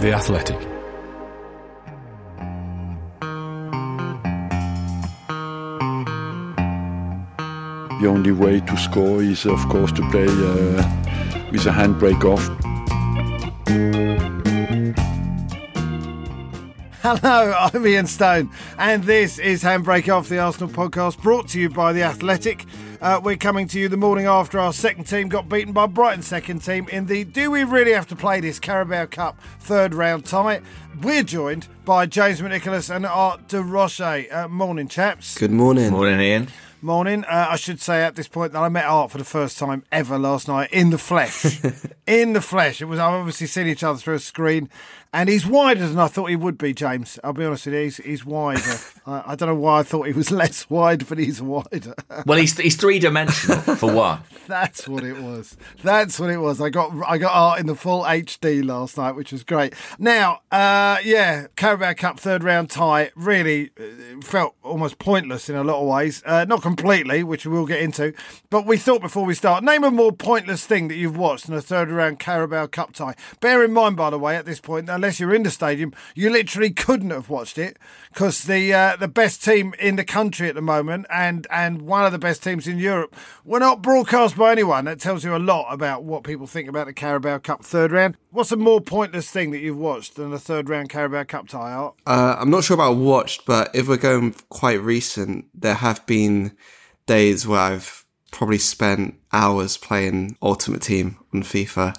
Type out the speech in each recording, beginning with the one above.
The Athletic. The only way to score is, of course, to play uh, with a handbrake off. Hello, I'm Ian Stone, and this is Handbrake Off, the Arsenal podcast brought to you by The Athletic. Uh, we're coming to you the morning after our second team got beaten by Brighton's second team in the Do We Really Have to Play This Carabao Cup third round tie. We're joined by James McNicholas and Art de Roche. Uh, morning, chaps. Good morning. Morning, Ian. Morning. Uh, I should say at this point that I met Art for the first time ever last night in the flesh. in the flesh. It was I've obviously seen each other through a screen, and he's wider than I thought he would be. James, I'll be honest with you, he's, he's wider. I, I don't know why I thought he was less wide, but he's wider. Well, he's he's three dimensional for one. That's what it was. That's what it was. I got I got Art in the full HD last night, which was great. Now, uh, yeah, Carabao Cup third round tie really uh, felt almost pointless in a lot of ways. Uh, not completely, which we'll get into. But we thought before we start, name a more pointless thing that you've watched in a third round Carabao Cup tie. Bear in mind, by the way, at this point, unless you're in the stadium, you literally couldn't have watched it because the uh, the best team in the country at the moment and and one of the best teams in Europe were not broadcast by anyone. That tells you a lot about what people think about the Carabao Cup third round. What's a more pointless thing that you've watched than a third round Carabao Cup tie? Art? Uh, I'm not sure about watched, but if we're going quite recent, there have been days where I've probably spent hours playing Ultimate Team on FIFA.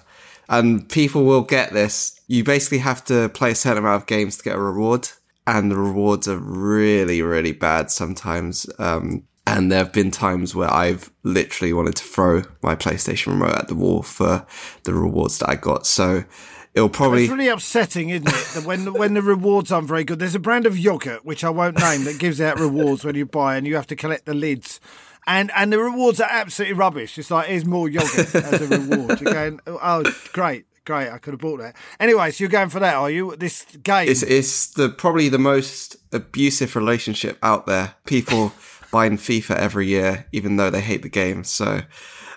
And people will get this. You basically have to play a certain amount of games to get a reward. And the rewards are really, really bad sometimes. Um, and there have been times where I've literally wanted to throw my PlayStation remote at the wall for the rewards that I got. So it'll probably. It's really upsetting, isn't it? That when when the rewards aren't very good. There's a brand of yogurt which I won't name that gives out rewards when you buy, and you have to collect the lids. And and the rewards are absolutely rubbish. It's like here's more yogurt as a reward. You're going, oh great, great, I could have bought that. Anyway, so you're going for that, are you? This game. It's, it's the probably the most abusive relationship out there. People buying FIFA every year, even though they hate the game. So.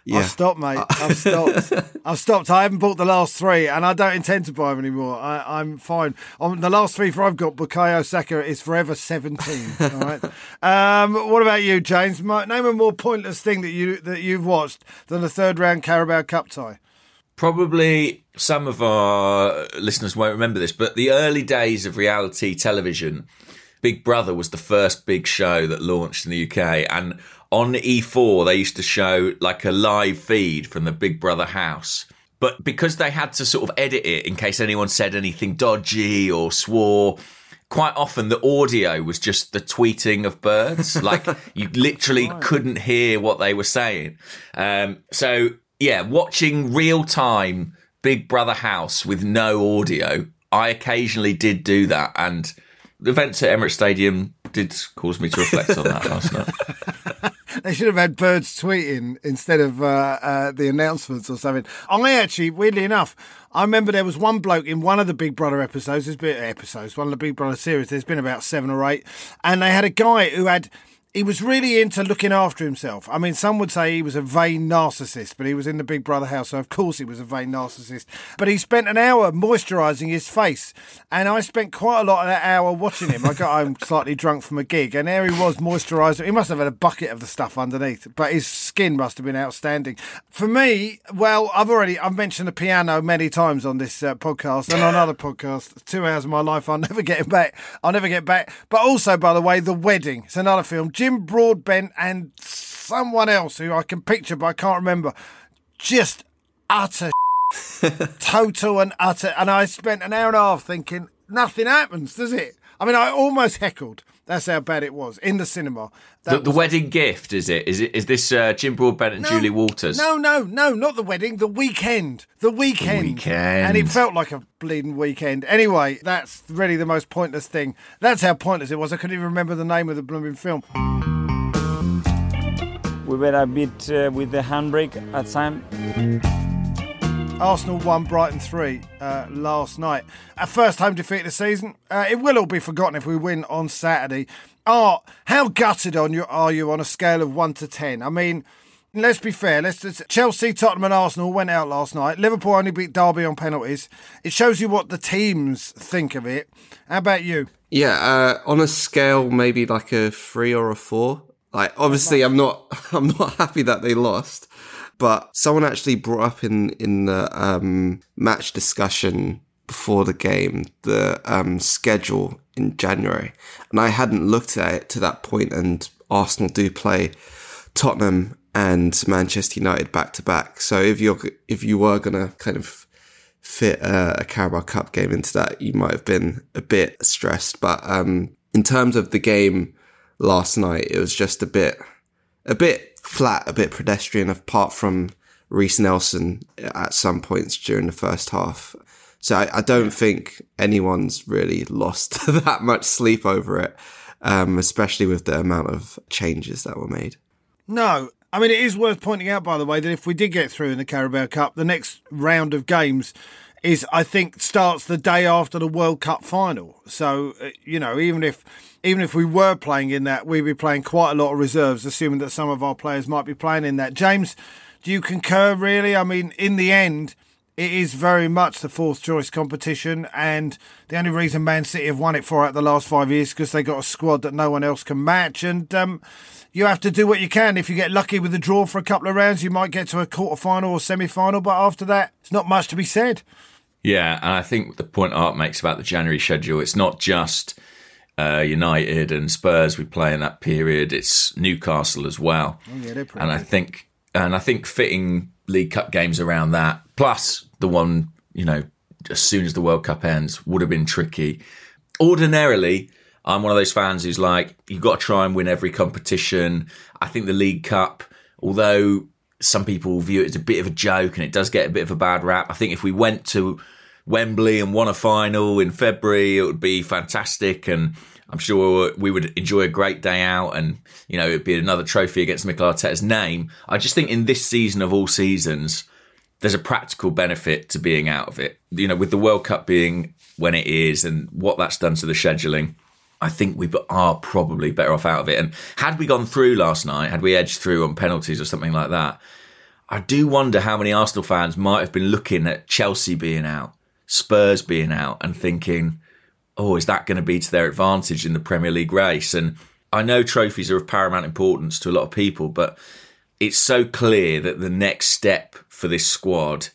Yeah. I've stopped, mate. I've stopped. I've stopped. I haven't bought the last three, and I don't intend to buy them anymore. I, am fine. On the last three for I've got Bukayo Saka is forever seventeen. all right. Um, what about you, James? Name a more pointless thing that you that you've watched than the third round Carabao Cup tie. Probably some of our listeners won't remember this, but the early days of reality television, Big Brother was the first big show that launched in the UK, and on E4, they used to show like a live feed from the Big Brother house. But because they had to sort of edit it in case anyone said anything dodgy or swore, quite often the audio was just the tweeting of birds. like you literally right. couldn't hear what they were saying. Um, so, yeah, watching real time Big Brother house with no audio, I occasionally did do that. And the events at Emirates Stadium did cause me to reflect on that last night. they should have had birds tweeting instead of uh, uh, the announcements or something. I actually, weirdly enough, I remember there was one bloke in one of the Big Brother episodes. There's been episodes, one of the Big Brother series. There's been about seven or eight, and they had a guy who had he was really into looking after himself. I mean, some would say he was a vain narcissist, but he was in the Big Brother house, so of course he was a vain narcissist. But he spent an hour moisturising his face, and I spent quite a lot of that hour watching him. I got home slightly drunk from a gig, and there he was moisturising. He must have had a bucket of the stuff underneath, but his skin must have been outstanding. For me, well, I've already I've mentioned the piano many times on this uh, podcast and on other podcasts. Two hours of my life I'll never get back. I'll never get back. But also, by the way, the wedding. It's another film. Jim Broadbent and someone else who I can picture but I can't remember. Just utter total and utter. And I spent an hour and a half thinking, nothing happens, does it? I mean, I almost heckled That's how bad it was in the cinema. The, That the was- wedding gift is it? Is it? Is this uh, Jim Broadbent and No, Julie Walters? No, no, no, not the wedding. The weekend. The weekend. weekend. And it felt like a bleeding weekend. Anyway, that's really the most pointless thing. That's how pointless it was. I couldn't even remember the name of the blooming film. We were a bit uh, with the handbrake at time. Arsenal won Brighton 3 uh, last night. Our first home defeat of the season. Uh, it will all be forgotten if we win on Saturday. Art, how gutted on you are you on a scale of 1 to 10? I mean, let's be fair. Let's just, Chelsea, Tottenham, and Arsenal went out last night. Liverpool only beat Derby on penalties. It shows you what the teams think of it. How about you? Yeah, uh, on a scale maybe like a three or a four. Like obviously, I'm not I'm not happy that they lost, but someone actually brought up in in the um, match discussion before the game the um, schedule in January, and I hadn't looked at it to that point. And Arsenal do play Tottenham and Manchester United back to back. So if you're if you were gonna kind of fit a, a Carabao Cup game into that, you might have been a bit stressed. But um, in terms of the game last night, it was just a bit, a bit flat, a bit pedestrian. Apart from Reiss Nelson at some points during the first half, so I, I don't think anyone's really lost that much sleep over it, um, especially with the amount of changes that were made. No. I mean, it is worth pointing out, by the way, that if we did get through in the Carabao Cup, the next round of games is, I think, starts the day after the World Cup final. So, uh, you know, even if even if we were playing in that, we'd be playing quite a lot of reserves, assuming that some of our players might be playing in that. James, do you concur, really? I mean, in the end, it is very much the fourth choice competition, and the only reason Man City have won it for out the last five years is because they got a squad that no one else can match, and um, you have to do what you can. If you get lucky with the draw for a couple of rounds, you might get to a quarter final or semi final, but after that, it's not much to be said. Yeah, and I think the point Art makes about the January schedule, it's not just uh, United and Spurs we play in that period. It's Newcastle as well. Oh, yeah, and I think and I think fitting League Cup games around that, plus the one you know as soon as the World Cup ends, would have been tricky. Ordinarily, I'm one of those fans who's like, you've got to try and win every competition. I think the League Cup, although some people view it as a bit of a joke and it does get a bit of a bad rap, I think if we went to Wembley and won a final in February, it would be fantastic. And I'm sure we would enjoy a great day out and, you know, it'd be another trophy against Mikel Arteta's name. I just think in this season of all seasons, there's a practical benefit to being out of it. You know, with the World Cup being when it is and what that's done to the scheduling, I think we are probably better off out of it. And had we gone through last night, had we edged through on penalties or something like that, I do wonder how many Arsenal fans might have been looking at Chelsea being out, Spurs being out, and thinking, oh, is that going to be to their advantage in the Premier League race? And I know trophies are of paramount importance to a lot of people, but it's so clear that the next step for this squad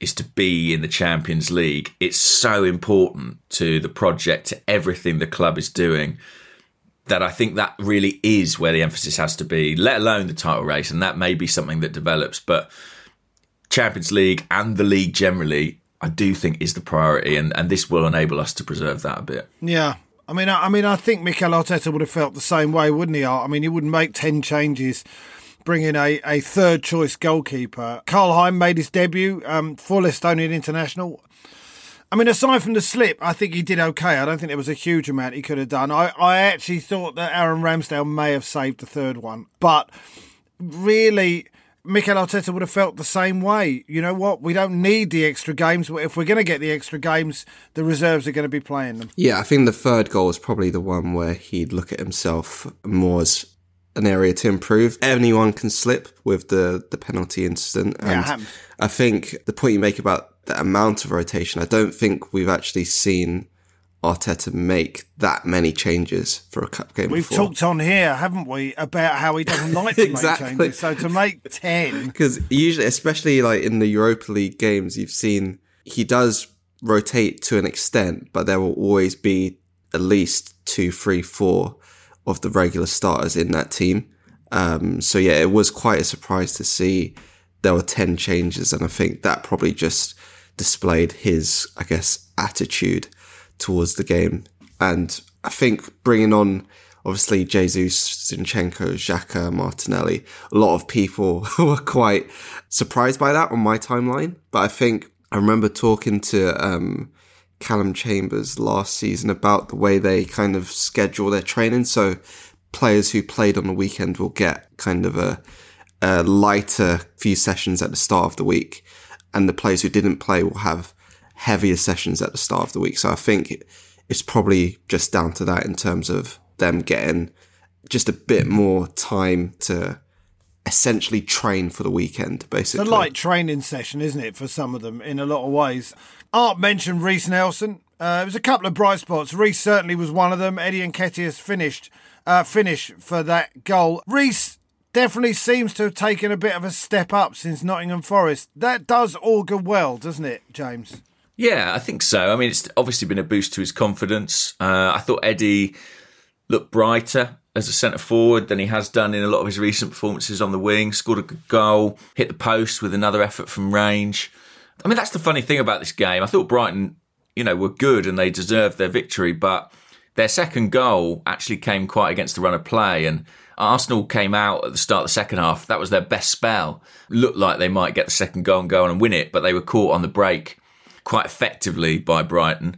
is to be in the Champions League. It's so important to the project, to everything the club is doing, that I think that really is where the emphasis has to be, let alone the title race. And that may be something that develops. But Champions League and the league generally, I do think is the priority. And, and this will enable us to preserve that a bit. Yeah. I mean, I, I mean, I think Mikel Arteta would have felt the same way, wouldn't he? I mean, he wouldn't make ten changes, bring in a, a third choice goalkeeper. Karl Hein made his debut, um, full Estonian international. I mean, aside from the slip, I think he did okay. I don't think there was a huge amount he could have done. I, I actually thought that Aaron Ramsdale may have saved the third one, but really. Mikel Arteta would have felt the same way. You know what? We don't need the extra games. If we're going to get the extra games, the reserves are going to be playing them. Yeah, I think the third goal was probably the one where he'd look at himself more as an area to improve. Anyone can slip with the, the penalty incident. And happens. I think the point you make about the amount of rotation, I don't think we've actually seen Arteta make that many changes for a cup game We've before. talked on here, haven't we, about how he doesn't like to Exactly. make changes. So to make ten, Because usually, especially like in the Europa League games, you've seen he does rotate to an extent, but there will always be at least two, three, four of the regular starters in that team. Um, so yeah, it was quite a surprise to see there were 10 changes. And I think that probably just displayed his, I guess, attitude towards the game. And I think bringing on obviously Jesus, Zinchenko, Xhaka, Martinelli. A lot of people were quite surprised by that on my timeline. But I think I remember talking to um, Calum Chambers last season about the way they kind of schedule their training. So players who played on the weekend will get kind of a, a lighter few sessions at the start of the week, and the players who didn't play will have heavier sessions at the start of the week. So I think it's probably just down to that in terms of them getting just a bit more time to essentially train for the weekend, basically. It's a light training session, isn't it, for some of them in a lot of ways? Art mentioned Reiss Nelson. Uh, it was a couple of bright spots. Reiss certainly was one of them. Eddie Nketiah's finished uh, finish for that goal. Reiss definitely seems to have taken a bit of a step up since Nottingham Forest. That does augur well, doesn't it, James? Yeah, I think so. I mean, it's obviously been a boost to his confidence. Uh, I thought Eddie looked brighter as a centre forward than he has done in a lot of his recent performances on the wing. Scored a good goal, hit the post with another effort from range. I mean, that's the funny thing about this game. I thought Brighton, you know, were good and they deserved their victory, but their second goal actually came quite against the run of play and Arsenal came out at the start of the second half. That was their best spell. Looked like they might get the second goal and go on and win it, but they were caught on the break quite effectively by Brighton.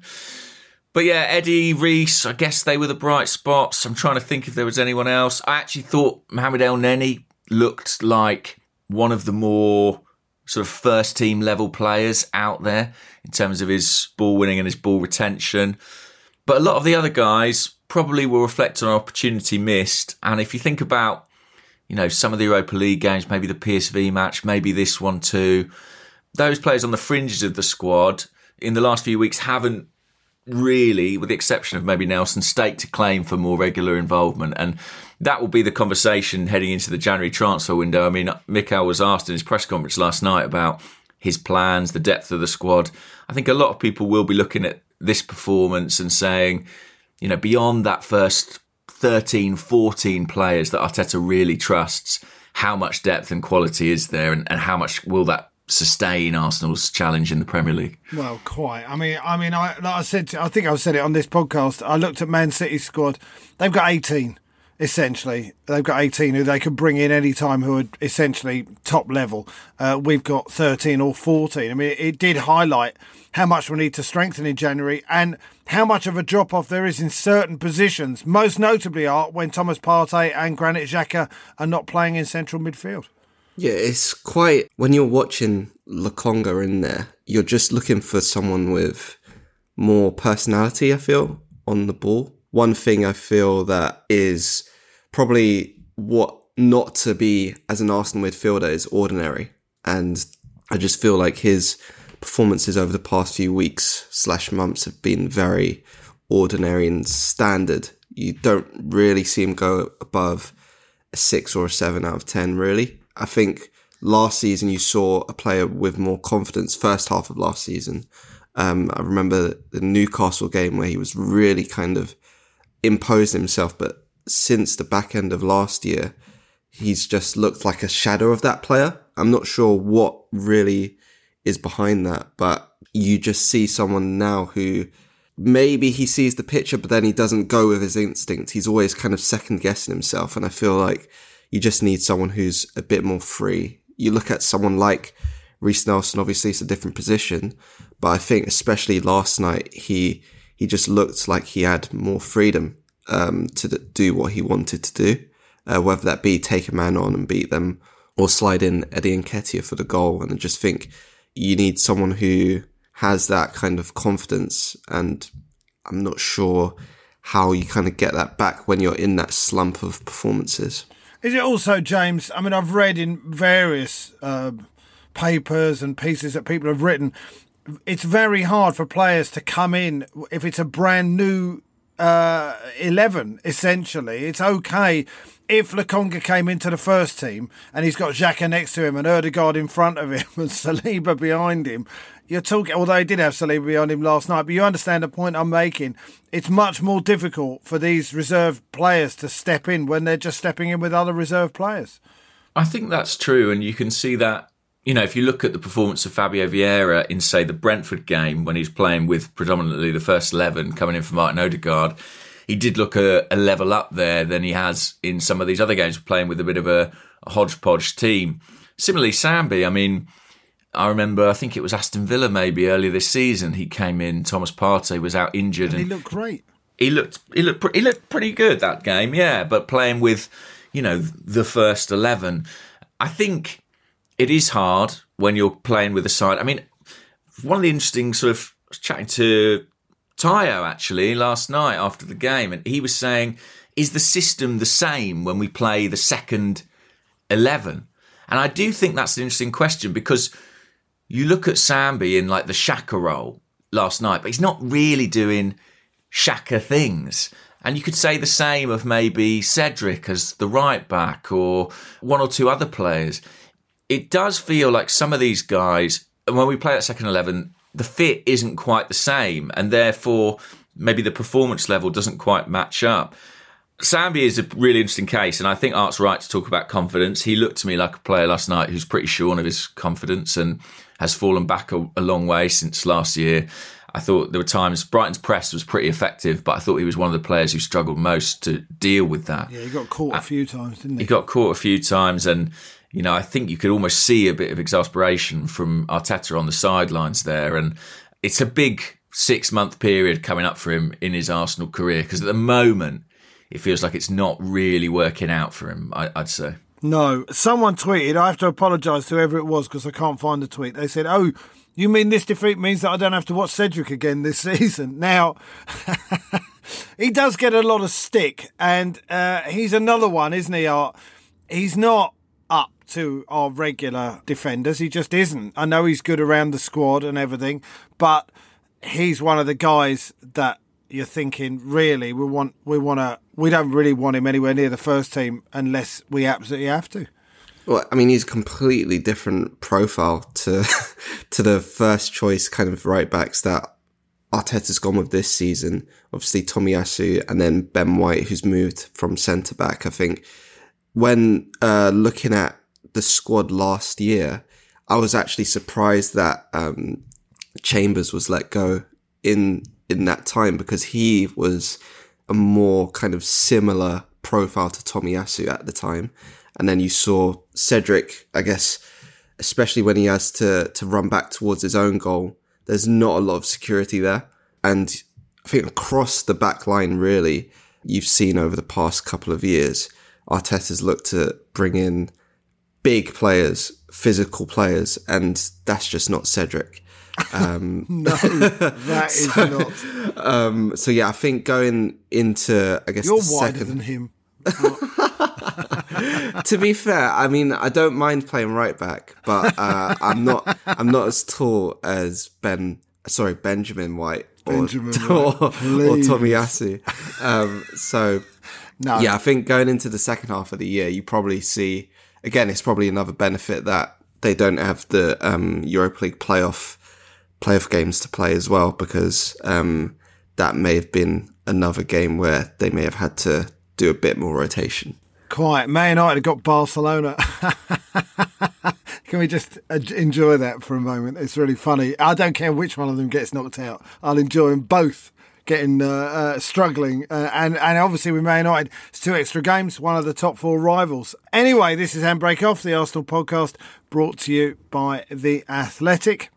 But yeah, Eddie, Reiss, I guess they were the bright spots. I'm trying to think if there was anyone else. I actually thought Mohamed Elneny looked like one of the more sort of first team level players out there in terms of his ball winning and his ball retention. But a lot of the other guys probably will reflect on opportunity missed. And if you think about, you know, some of the Europa League games, maybe the PSV match, maybe this one too, those players on the fringes of the squad in the last few weeks haven't really, with the exception of maybe Nelson, staked to claim for more regular involvement. And that will be the conversation heading into the January transfer window. I mean, Mikel was asked in his press conference last night about his plans, the depth of the squad. I think a lot of people will be looking at this performance and saying, you know, beyond that first 13, 14 players that Arteta really trusts, how much depth and quality is there and, and how much will that sustain Arsenal's challenge in the Premier League? Well, quite. I mean, I mean, I like I said, I think I said it on this podcast. I looked at Man City's squad; they've got eighteen. Essentially, they've got 18 who they can bring in any time who are essentially top level. Uh, we've got 13 or 14. I mean, it did highlight how much we need to strengthen in January and how much of a drop off there is in certain positions. Most notably, are when Thomas Partey and Granit Xhaka are not playing in central midfield. Yeah, it's quite when you're watching Lokonga in there, you're just looking for someone with more personality, I feel, on the ball. One thing I feel that is probably what not to be as an Arsenal midfielder is ordinary. And I just feel like his performances over the past few weeks slash months have been very ordinary and standard. You don't really see him go above a six or a seven out of ten, really. I think last season you saw a player with more confidence first half of last season. Um, I remember the Newcastle game where he was really kind of imposed himself, but since the back end of last year, he's just looked like a shadow of that player. I'm not sure what really is behind that, but you just see someone now who maybe he sees the picture, but then he doesn't go with his instinct. He's always kind of second guessing himself. And I feel like you just need someone who's a bit more free. You look at someone like Reiss Nelson, obviously it's a different position, but I think especially last night, he, he just looked like he had more freedom, um, to do what he wanted to do. Uh, whether that be take a man on and beat them or slide in Eddie and Nketiah for the goal. And I just think you need someone who has that kind of confidence. And I'm not sure how you kind of get that back when you're in that slump of performances. Is it also, James? I mean, I've read in various uh, papers and pieces that people have written. It's very hard for players to come in if it's a brand new uh, 11, essentially. It's okay if Lokonga came into the first team and he's got Xhaka next to him and Odegaard in front of him and Saliba behind him. You're talking, although he did have Saliba on him last night, but you understand the point I'm making. It's much more difficult for these reserve players to step in when they're just stepping in with other reserve players. I think that's true, and you can see that. You know, if you look at the performance of Fabio Vieira in, say, the Brentford game when he's playing with predominantly the first 11 coming in from Martin Odegaard, he did look a, a level up there than he has in some of these other games, playing with a bit of a, a hodgepodge team. Similarly, Sambi, I mean, I remember, I think it was Aston Villa maybe earlier this season. He came in. Thomas Partey was out injured, And and, he looked great. he looked he looked he looked pretty good that game, yeah. But playing with, you know, the first eleven, I think it is hard when you're playing with a side. I mean, one of the interesting sort of I was chatting to Tayo actually last night after the game, and he was saying, "Is the system the same when we play the second eleven?" And I do think that's an interesting question because you look at Sambi in like the Xhaka role last night, but he's not really doing Xhaka things. And you could say the same of maybe Cedric as the right back or one or two other players. It does feel like some of these guys, and when we play at second 11, the fit isn't quite the same. And therefore, maybe the performance level doesn't quite match up. Sambi is a really interesting case, and I think Art's right to talk about confidence. He looked to me like a player last night who's pretty shorn of his confidence and has fallen back a, a long way since last year. I thought there were times Brighton's press was pretty effective, but I thought he was one of the players who struggled most to deal with that. Yeah, he got caught a few times, didn't he? He got caught a few times, and you know I think you could almost see a bit of exasperation from Arteta on the sidelines there, and it's a big six month period coming up for him in his Arsenal career because at the moment it feels like it's not really working out for him. I, I'd say. No, someone tweeted. I have to apologise to whoever it was because I can't find the tweet. They said, "Oh, you mean this defeat means that I don't have to watch Cedric again this season?" Now, he does get a lot of stick, and uh, he's another one, isn't he? Art? He's not up to our regular defenders. He just isn't. I know he's good around the squad and everything, but he's one of the guys that you're thinking really we want we want to we don't really want him anywhere near the first team unless we absolutely have to. Well, I mean, he's a completely different profile to to the first choice kind of right backs that Arteta's gone with this season. Obviously, Tomiyasu and then Ben White, who's moved from centre back. I think when uh, looking at the squad last year, I was actually surprised that um, Chambers was let go in in that time because he was a more kind of similar profile to Tomiyasu at the time. And then you saw Cedric, I guess, especially when he has to to run back towards his own goal. There's not a lot of security there, and I think across the back line, really, you've seen over the past couple of years, Arteta's looked to bring in big players, physical players, and that's just not Cedric. Um, No, that is not. um, so yeah, I think going into I guess You're the wider second, than him. to be fair, I mean, I don't mind playing right back, but uh, I'm not. I'm not as tall as Ben. Sorry, Benjamin White or Benjamin or, White, or please. Tomiyasu. Um, so No, yeah, I think going into the second half of the year, you probably see again. It's probably another benefit that they don't have the um, Europa League playoff playoff games to play as well, because um, that may have been another game where they may have had to do a bit more rotation. Quite. Man United have got Barcelona. Can we just uh, enjoy that for a moment? It's really funny. I don't care which one of them gets knocked out. I'll enjoy them both getting uh, uh, struggling. Uh, and, and obviously with Man United, it's two extra games, one of the top four rivals. Anyway, this is Handbrake Off, the Arsenal podcast, brought to you by The Athletic.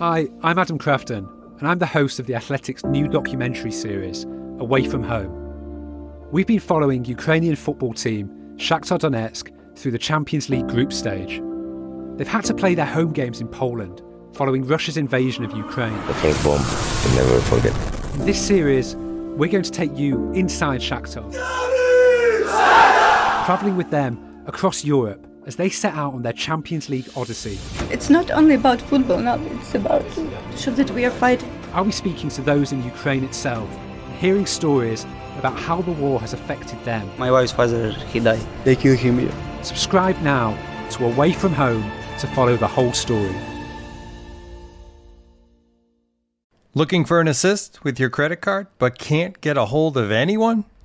Hi, I'm Adam Crafton, and I'm the host of The Athletic's new documentary series, Away From Home. We've been following Ukrainian football team Shakhtar Donetsk through the Champions League group stage. They've had to play their home games in Poland following Russia's invasion of Ukraine. The first bomb, we'll never forget. In this series, we're going to take you inside Shakhtar, travelling with them across Europe as they set out on their Champions League odyssey. It's not only about football now, it's about to show that we are fighting. I'll be speaking to those in Ukraine itself, and hearing stories about how the war has affected them. My wife's father, he died. They killed him here. Subscribe now to Away From Home to follow the whole story. Looking for an assist with your credit card but can't get a hold of anyone?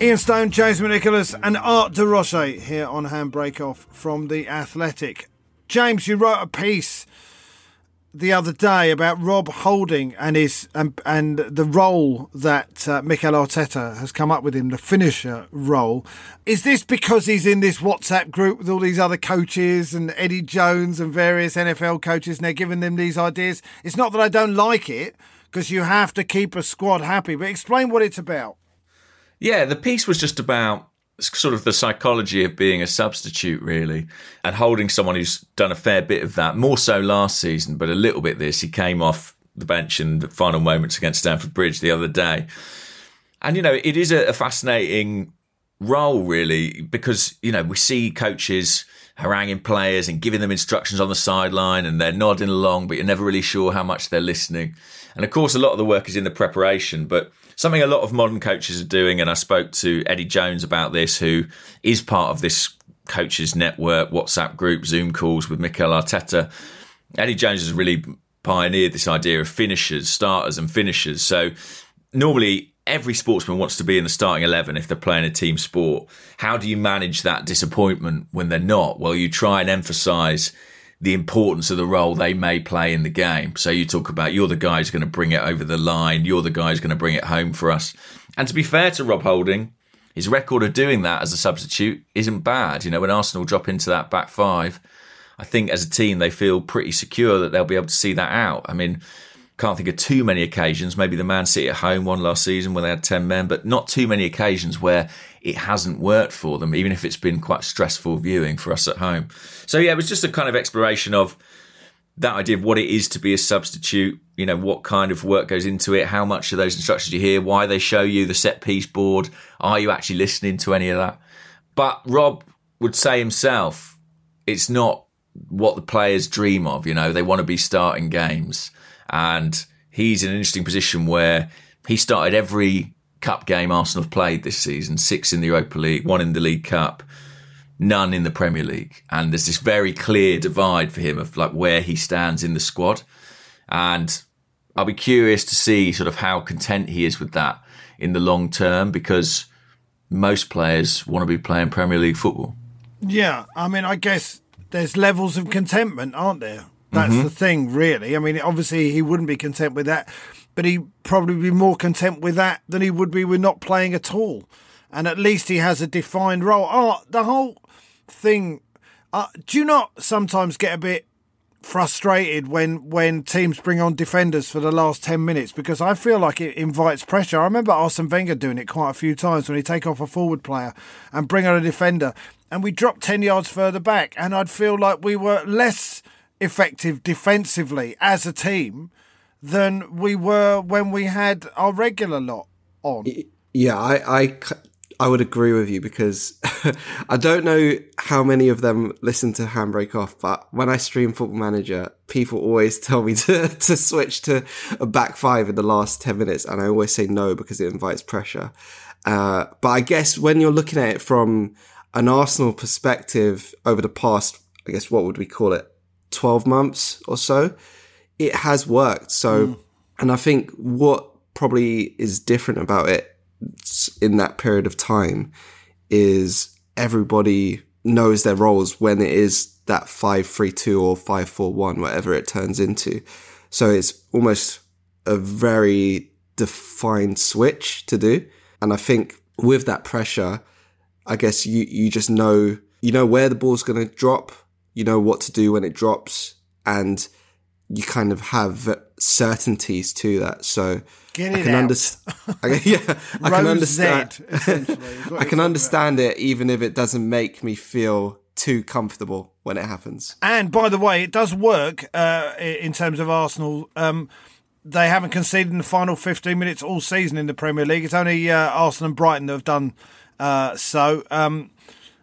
Ian Stone, James McNicholas, and Art de Roche here on Handbrake Off from The Athletic. James, you wrote a piece the other day about Rob Holding and his and, and the role that uh, Mikel Arteta has come up with him, the finisher role. Is this because he's in this WhatsApp group with all these other coaches and Eddie Jones and various NFL coaches and they're giving them these ideas? It's not that I don't like it because you have to keep a squad happy, but explain what it's about. Yeah, the piece was just about sort of the psychology of being a substitute, really, and holding someone who's done a fair bit of that, more so last season, but a little bit this. He came off the bench in the final moments against Stamford Bridge the other day. And, you know, it is a, fascinating role, really, because, you know, we see coaches haranguing players and giving them instructions on the sideline and they're nodding along, but you're never really sure how much they're listening. And of course, a lot of the work is in the preparation, but something a lot of modern coaches are doing. And I spoke to Eddie Jones about this, who is part of this coaches network, WhatsApp group, Zoom calls with Mikel Arteta. Eddie Jones has really pioneered this idea of finishers, starters, and finishers. So normally, every sportsman wants to be in the starting 11 if they're playing a team sport. How do you manage that disappointment when they're not? Well, you try and emphasize the importance of the role they may play in the game. So you talk about you're the guy who's going to bring it over the line, you're the guy who's going to bring it home for us. And to be fair to Rob Holding, his record of doing that as a substitute isn't bad. You know, when Arsenal drop into that back five, I think as a team they feel pretty secure that they'll be able to see that out. I mean, can't think of too many occasions. Maybe the Man City at home one last season when they had 10 men, but not too many occasions where it hasn't worked for them, even if it's been quite stressful viewing for us at home. So, yeah, it was just a kind of exploration of that idea of what it is to be a substitute, you know, what kind of work goes into it, how much of those instructions you hear, why they show you the set piece board, are you actually listening to any of that? But Rob would say himself, it's not what the players dream of, you know, they want to be starting games. And he's in an interesting position where he started every cup game Arsenal have played this season six in the Europa League, one in the League Cup, none in the Premier League. And there's this very clear divide for him of like where he stands in the squad. And I'll be curious to see sort of how content he is with that in the long term because most players want to be playing Premier League football. Yeah, I mean, I guess there's levels of contentment, aren't there? That's Mhm. the thing, really. I mean, obviously, he wouldn't be content with that, but he'd probably be more content with that than he would be with not playing at all. And at least he has a defined role. Oh, the whole thing. Uh, do you not sometimes get a bit frustrated when when teams bring on defenders for the last 10 minutes because I feel like it invites pressure. I remember Arsene Wenger doing it quite a few times when he take off a forward player and bring on a defender and we drop 10 yards further back and I'd feel like we were less effective defensively as a team than we were when we had our regular lot on. Yeah, I I would agree with you because I don't know how many of them listen to Handbrake Off, but when I stream Football Manager, people always tell me to, to switch to a back five in the last 10 minutes, and I always say no because it invites pressure. Uh, but I guess when you're looking at it from an Arsenal perspective over the past, I guess, what would we call it, 12 months or so, it has worked. So, mm. and I think what probably is different about it in that period of time is everybody knows their roles when it is that 532 or 541 whatever it turns into. So it's almost a very defined switch to do. And i think with that pressure i guess you you just know you know where the ball's going to drop you know what to do when it drops and you kind of have certainties to that. So Get I can understand. yeah, I can understand. Z, essentially, is what I can understand it, even if it doesn't make me feel too comfortable when it happens. And by the way, it does work uh, in terms of Arsenal. Um, they haven't conceded in the final 15 minutes all season in the Premier League. It's only uh, Arsenal and Brighton that have done uh, so. Um,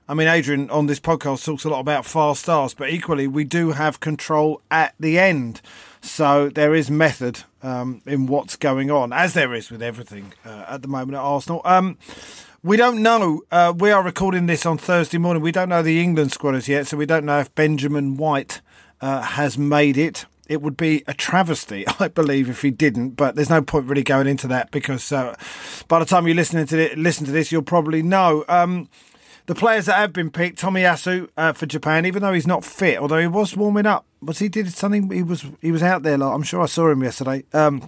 I mean, Adrian on this podcast talks a lot about fast starts, but equally, we do have control at the end. So there is method um, in what's going on, as there is with everything uh, at the moment at Arsenal. Um, we don't know. Uh, we are recording this on Thursday morning. We don't know the England squad as yet, so we don't know if Benjamin White uh, has made it. It would be a travesty, I believe, if he didn't. But there's no point really going into that because uh, by the time you listen to it, listen to this, you'll probably know. Um, the players that have been picked, Tomiyasu uh, for Japan, even though he's not fit, although he was warming up. Was he did something? He was he was out there. Like, I'm sure I saw him yesterday. Um,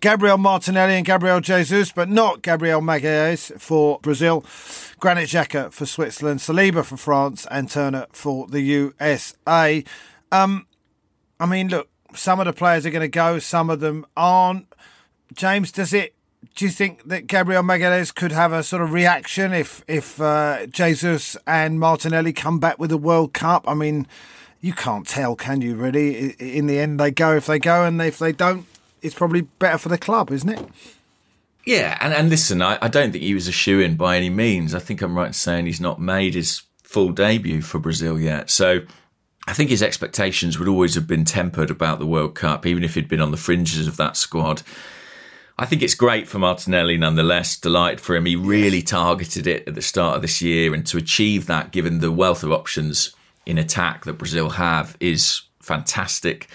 Gabriel Martinelli and Gabriel Jesus, but not Gabriel Magalhaes for Brazil, Granit Xhaka for Switzerland, Saliba for France, and Turner for the USA. Um, I mean, look, some of the players are going to go, some of them aren't. James, does it? Do you think that Gabriel Magalhaes could have a sort of reaction if if uh, Jesus and Martinelli come back with the World Cup? I mean, you can't tell, can you? Really, in the end, they go if they go, and if they don't, it's probably better for the club, isn't it? Yeah, and, and listen, I, I don't think he was a shoe in by any means. I think I'm right in saying he's not made his full debut for Brazil yet. So I think his expectations would always have been tempered about the World Cup, even if he'd been on the fringes of that squad. I think it's great for Martinelli nonetheless. Delighted for him. He really targeted it at the start of this year, and to achieve that, given the wealth of options in attack that Brazil have, is fantastic.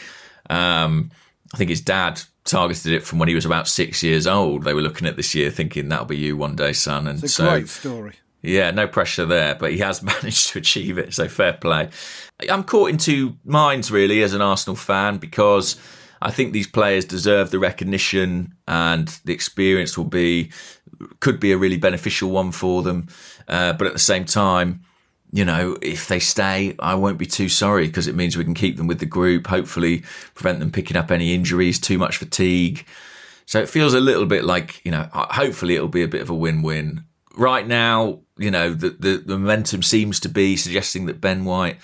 Um, I think his dad targeted it from when he was about six years old. They were looking at this year, thinking that'll be you one day, son. And It's a so, great story. yeah, no pressure there, but he has managed to achieve it, so fair play. I'm caught in two minds really as an Arsenal fan because I think these players deserve the recognition and the experience will be could be a really beneficial one for them. Uh, but at the same time, you know, if they stay, I won't be too sorry because it means we can keep them with the group, hopefully prevent them picking up any injuries, too much fatigue. So it feels a little bit like, you know, hopefully it'll be a bit of a win-win. Right now, you know, the, the, the momentum seems to be suggesting that Ben White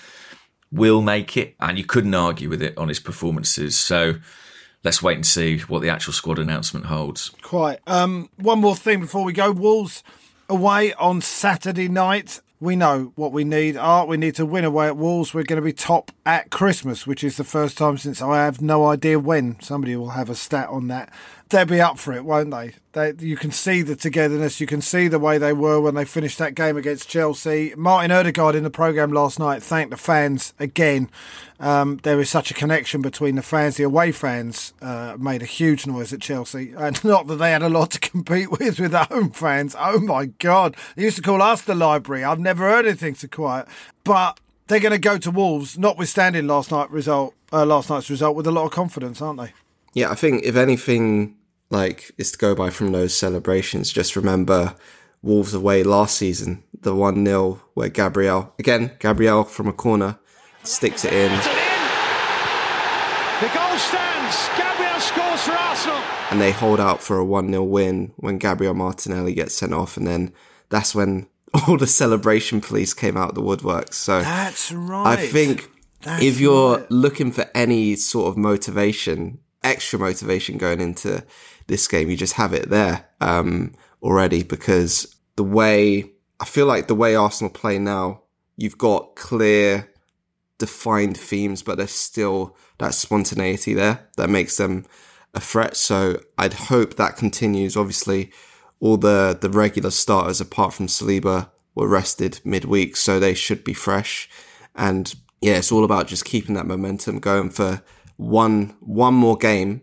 will make it, and you couldn't argue with it on his performances. So let's wait and see what the actual squad announcement holds. Quite. Um, one more thing before we go. Wolves away on Saturday night. We know what we need. Art, we need to win away at Wolves. We're going to be top at Christmas, which is the first time since I have no idea when. Somebody will have a stat on that. They'll be up for it, won't they? they? You can see the togetherness. You can see the way they were when they finished that game against Chelsea. Martin Odegaard in the programme last night thanked the fans again. Um, there is such a connection between the fans. The away fans uh, made a huge noise at Chelsea, and not that they had a lot to compete with with the home fans. Oh my God! They used to call us the library. I've never heard anything so quiet. But they're going to go to Wolves, notwithstanding last night result, uh, last night's result, with a lot of confidence, aren't they? Yeah, I think if anything like is to go by from those celebrations, just remember Wolves away last season, the 1 0 where Gabriel, again, Gabriel from a corner, sticks it in. The goal stands. Gabriel scores for Arsenal. And they hold out for a 1 0 win when Gabriel Martinelli gets sent off. And then that's when all the celebration police came out of the woodworks. So That's right. I think That's if you're right. looking for any sort of motivation, extra motivation going into this game, you just have it there um, already because the way I feel like the way Arsenal play now, you've got clear, defined themes, but there's still that spontaneity there that makes them a threat. So I'd hope that continues. Obviously, all the the regular starters apart from Saliba were rested midweek, so they should be fresh. And yeah, it's all about just keeping that momentum going for one one more game,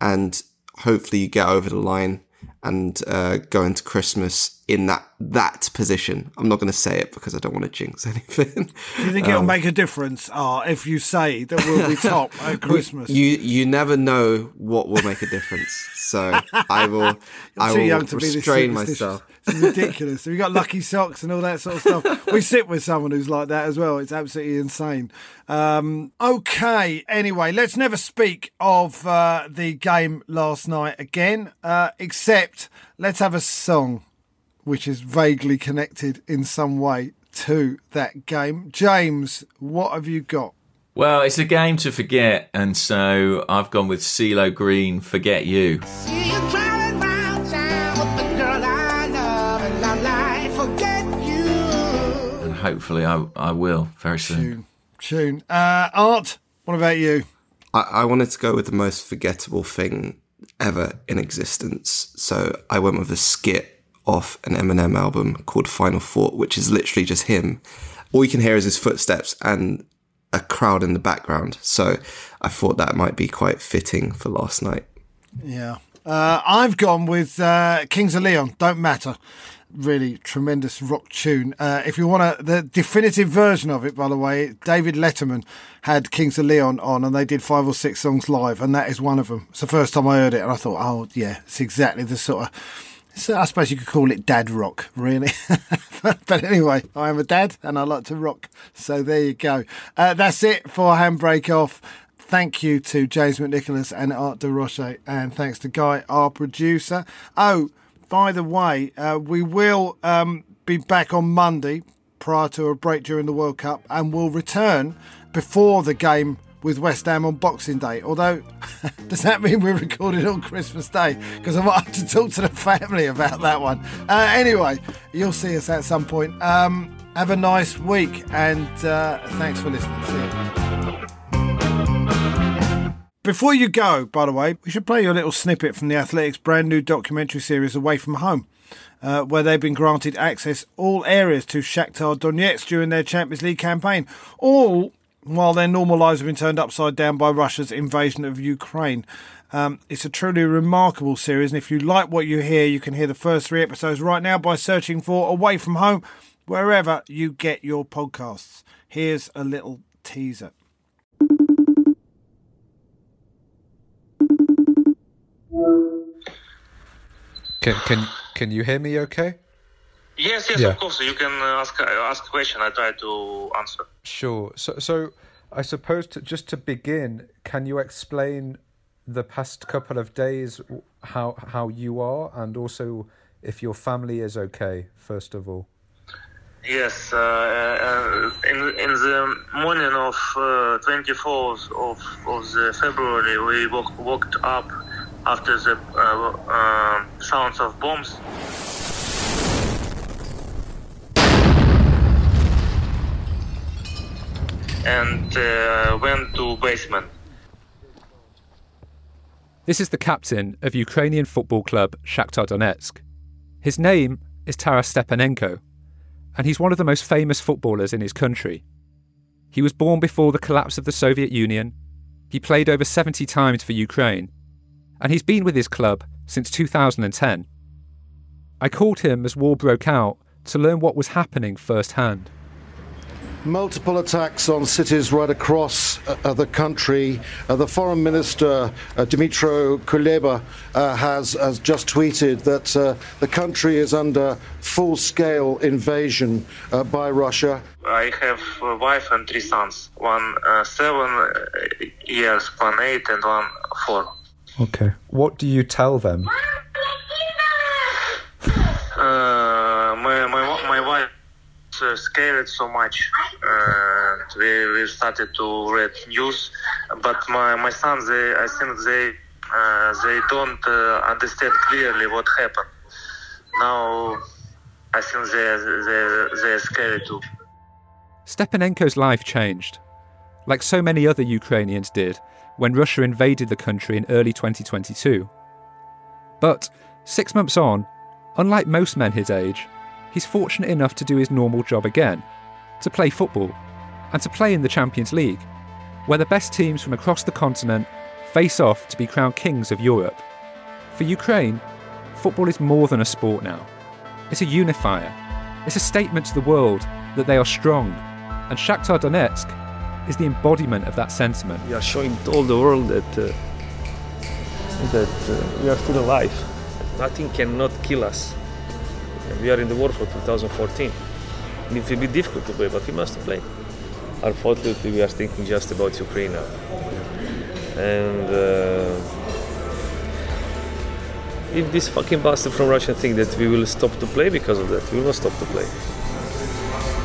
and hopefully you get over the line and uh, go into Christmas in that that position. I'm not going to say it because I don't want to jinx anything. Do you think it'll Um, make a difference uh, if you say that we'll be top at Christmas? You you never know what will make a difference. So I will I will young to this restrain myself. It's ridiculous. Have you got lucky socks and all that sort of stuff? we sit with someone who's like that as well. It's absolutely insane. Um, okay. Anyway, let's never speak of uh, the game last night again, uh, except let's have a song which is vaguely connected in some way to that game. James, what have you got? Well, it's a game to forget, and so I've gone with CeeLo Green, Forget You. And hopefully I, I will very soon. Tune. Uh, Art, what about you? I, I wanted to go with the most forgettable thing ever in existence. So I went with a skit off an Eminem album called Final Thought, which is literally just him. All you can hear is his footsteps and a crowd in the background. So I thought that might be quite fitting for last night. Yeah. Uh, I've gone with uh, Kings of Leon. Don't matter. Really tremendous rock tune. Uh, if you want to, the definitive version of it, by the way, David Letterman had Kings of Leon on, and they did five or six songs live, and that is one of them. It's the first time I heard it, and I thought, oh yeah, it's exactly the sort of. So I suppose you could call it dad rock, really. but anyway, I am a dad and I like to rock. So there you go. Uh, that's it for Handbrake Off. Thank you to James McNicholas and Art de Roche, and thanks to Guy, our producer. Oh, by the way, uh, we will um, be back on Monday prior to a break during the World Cup, and we'll return before the game with West Ham on Boxing Day. Although, does that mean we're recording on Christmas Day? Because I might have to talk to the family about that one. Uh, anyway, you'll see us at some point. Um, have a nice week, and uh, thanks for listening. See you. Before you go, by the way, we should play you a little snippet from the Athletics' brand new documentary series Away from Home, uh, where they've been granted access all areas to Shakhtar Donetsk during their Champions League campaign, all while their normal lives have been turned upside down by Russia's invasion of Ukraine. Um, it's a truly remarkable series, and if you like what you hear, you can hear the first three episodes right now by searching for Away from Home wherever you get your podcasts. Here's a little teaser. Can can can you hear me? Okay. Yes, yes, Yeah. of course. You can uh, ask uh, ask a question. I try to answer. Sure. So so I suppose to, just to begin, can you explain the past couple of days how how you are and also if your family is okay first of all. Yes, uh, uh, in in the morning of uh, 24th of of the February, we woke, woke up after the uh, uh, sounds of bombs. And uh, went to basement. This is the captain of Ukrainian football club Shakhtar Donetsk. His name is Taras Stepanenko, and he's one of the most famous footballers in his country. He was born before the collapse of the Soviet Union. He played over 70 times for Ukraine, and he's been with his club since 2010. I called him as war broke out to learn what was happening firsthand. Multiple attacks on cities right across uh, the country. Uh, the foreign minister, uh, Dmytro Kuleba, uh, has, has just tweeted that uh, the country is under full scale invasion uh, by Russia. I have a wife and three sons. One uh, seven uh, years, one eight, and one four. Okay. What do you tell them? Uh, my, my, my wife scared so much and we, we started to read news but my, my sons they, i think they uh, they don't uh, understand clearly what happened now i think they they they're scared too Stepanenko's life changed, like so many other Ukrainians did when Russia invaded the country in early 2022. But six months on, unlike most men his age, he's fortunate enough to do his normal job again to play football and to play in the Champions League, where the best teams from across the continent face off to be crowned kings of Europe. For Ukraine, football is more than a sport now. It's a unifier. It's a statement to the world that they are strong. And Shakhtar Donetsk is the embodiment of that sentiment. We are showing to all the world that uh, that uh, we are still alive. Nothing cannot kill us. We are in the war for 2014. It will be difficult to play, but we must play. Unfortunately, we are thinking just about Ukraine now. And uh, if this fucking bastard from Russia think that we will stop to play because of that, we will not stop to play.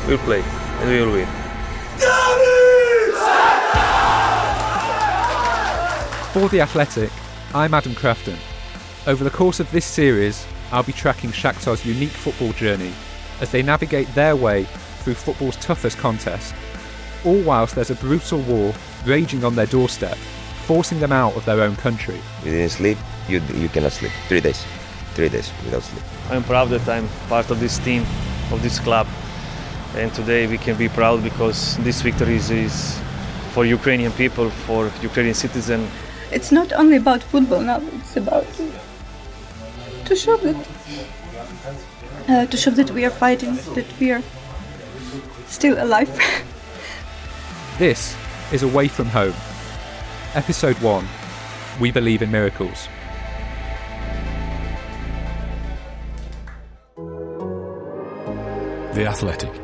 We'll play and we will win. For The Athletic, I'm Adam Crafton. Over the course of this series, I'll be tracking Shakhtar's unique football journey as they navigate their way through football's toughest contest, all whilst there's a brutal war raging on their doorstep, forcing them out of their own country. You didn't sleep, you, you cannot sleep. Three days. Three days without sleep. I'm proud that I'm part of this team, of this club. And today we can be proud because this victory is, is for Ukrainian people, for Ukrainian citizens. It's not only about football now, it's about to show that uh, to show that we are fighting, that we are still alive. This is Away from Home, Episode 1 We Believe in Miracles. The Athletic.